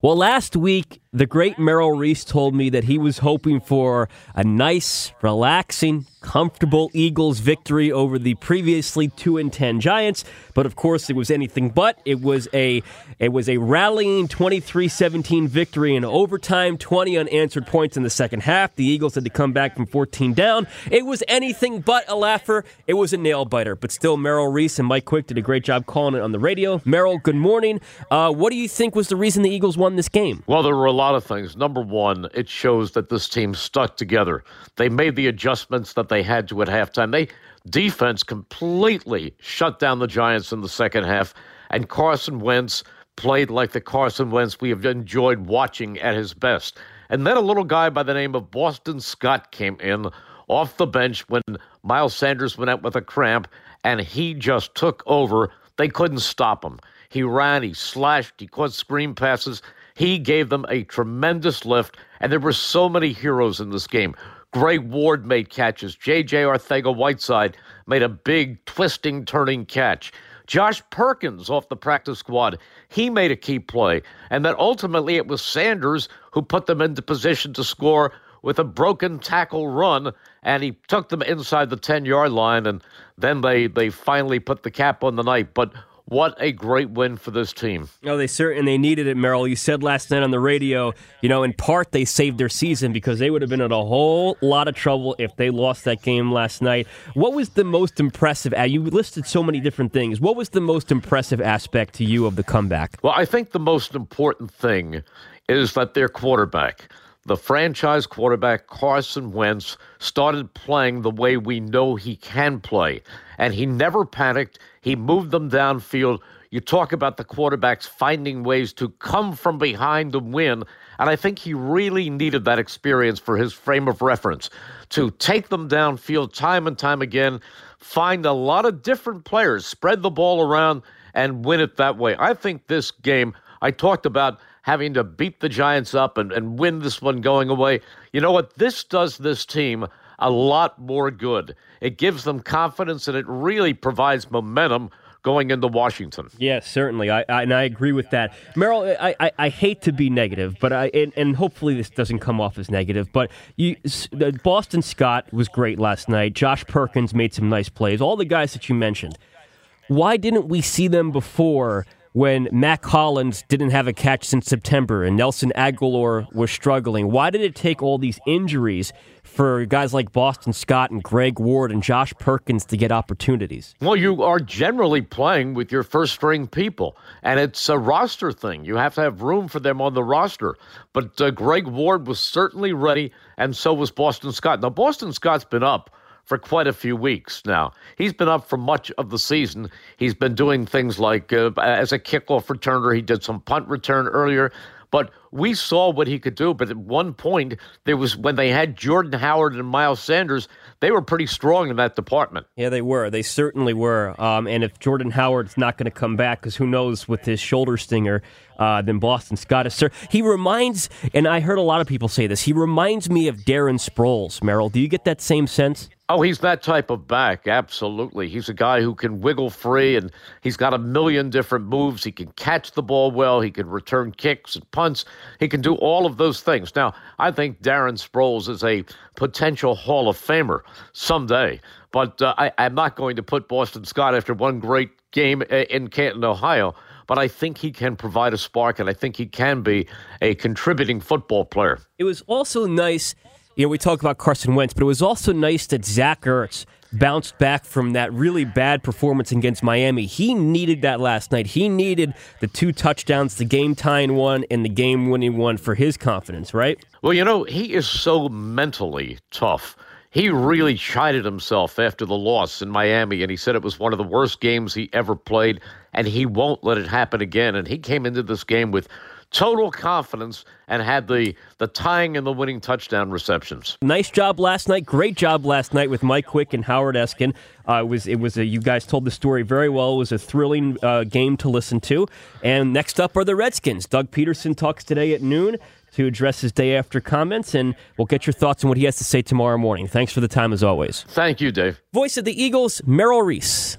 Well, last week, the great Merrill Reese told me that he was hoping for a nice, relaxing, comfortable Eagles victory over the previously 2 and 10 Giants, but of course it was anything but. It was a it was a rallying 23-17 victory in overtime, 20 unanswered points in the second half. The Eagles had to come back from 14 down. It was anything but a laugher. It was a nail biter, but still Merrill Reese and Mike Quick did a great job calling it on the radio. Merrill, good morning. Uh, what do you think was the reason the Eagles won this game? Well, there were a lot of things. Number one, it shows that this team stuck together. They made the adjustments that they had to at halftime. They defense completely shut down the Giants in the second half, and Carson Wentz played like the Carson Wentz we have enjoyed watching at his best. And then a little guy by the name of Boston Scott came in off the bench when Miles Sanders went out with a cramp, and he just took over. They couldn't stop him. He ran, he slashed, he caught screen passes. He gave them a tremendous lift, and there were so many heroes in this game. Greg Ward made catches. J.J. Arcega Whiteside made a big twisting, turning catch. Josh Perkins off the practice squad, he made a key play. And then ultimately it was Sanders who put them into position to score with a broken tackle run, and he took them inside the 10 yard line, and then they, they finally put the cap on the night. But what a great win for this team. No, they certainly they needed it, Merrill. You said last night on the radio, you know, in part they saved their season because they would have been in a whole lot of trouble if they lost that game last night. What was the most impressive? You listed so many different things. What was the most impressive aspect to you of the comeback? Well, I think the most important thing is that their quarterback, the franchise quarterback Carson Wentz, started playing the way we know he can play. And he never panicked. He moved them downfield. You talk about the quarterbacks finding ways to come from behind and win. And I think he really needed that experience for his frame of reference to take them downfield time and time again, find a lot of different players, spread the ball around, and win it that way. I think this game, I talked about having to beat the Giants up and, and win this one going away. You know what? This does this team a lot more good. It gives them confidence and it really provides momentum going into Washington. Yes, certainly, I, I, and I agree with that. Merrill, I, I, I hate to be negative, but I and, and, hopefully this doesn't come off as negative. But you, Boston Scott was great last night. Josh Perkins made some nice plays. All the guys that you mentioned. Why didn't we see them before? When Mack Hollins didn't have a catch since September and Nelson Agholor was struggling? Why did it take all these injuries for guys like Boston Scott and Greg Ward and Josh Perkins to get opportunities? Well, you are generally playing with your first string people, and it's a roster thing. You have to have room for them on the roster. But uh, Greg Ward was certainly ready, and so was Boston Scott. Now, Boston Scott's been up for quite a few weeks now. He's been up for much of the season. He's been doing things like uh, as a kickoff returner, he did some punt return earlier. But we saw what he could do. But at one point, there was when they had Jordan Howard and Miles Sanders, they were pretty strong in that department. Yeah, they were. They certainly were. Um, and if Jordan Howard's not going to come back, because who knows with his shoulder stinger, uh, then Boston Scott is. Sir, he reminds, and I heard a lot of people say this. He reminds me of Darren Sproles. Merrill, do you get that same sense? Oh, he's that type of back. Absolutely. He's a guy who can wiggle free and he's got a million different moves. He can catch the ball well. He can return kicks and punts. He can do all of those things. Now, I think Darren Sproles is a potential Hall of Famer someday, but uh, I, I'm not going to put Boston Scott after one great game in Canton, Ohio but I think he can provide a spark, and I think he can be a contributing football player. It was also nice you know, we talk about Carson Wentz, but it was also nice that Zach Ertz bounced back from that really bad performance against Miami. He needed that last night. He needed the two touchdowns, the game tying one and the game winning one for his confidence, right? Well, you know, he is so mentally tough. He really chided himself after the loss in Miami, and he said it was one of the worst games he ever played, and he won't let it happen again. And he came into this game with total confidence and had the the tying and the winning touchdown receptions. Nice job last night. Great job last night with Mike Quick and Howard Eskin. Uh, it was it was a, you guys told the story very well. It was a thrilling uh, game to listen to. And next up are the Redskins. Doug Pederson talks today at noon to address his day after comments, and we'll get your thoughts on what he has to say tomorrow morning. Thanks for the time as always. Thank you, Dave. Voice of the Eagles, Merrill Reese.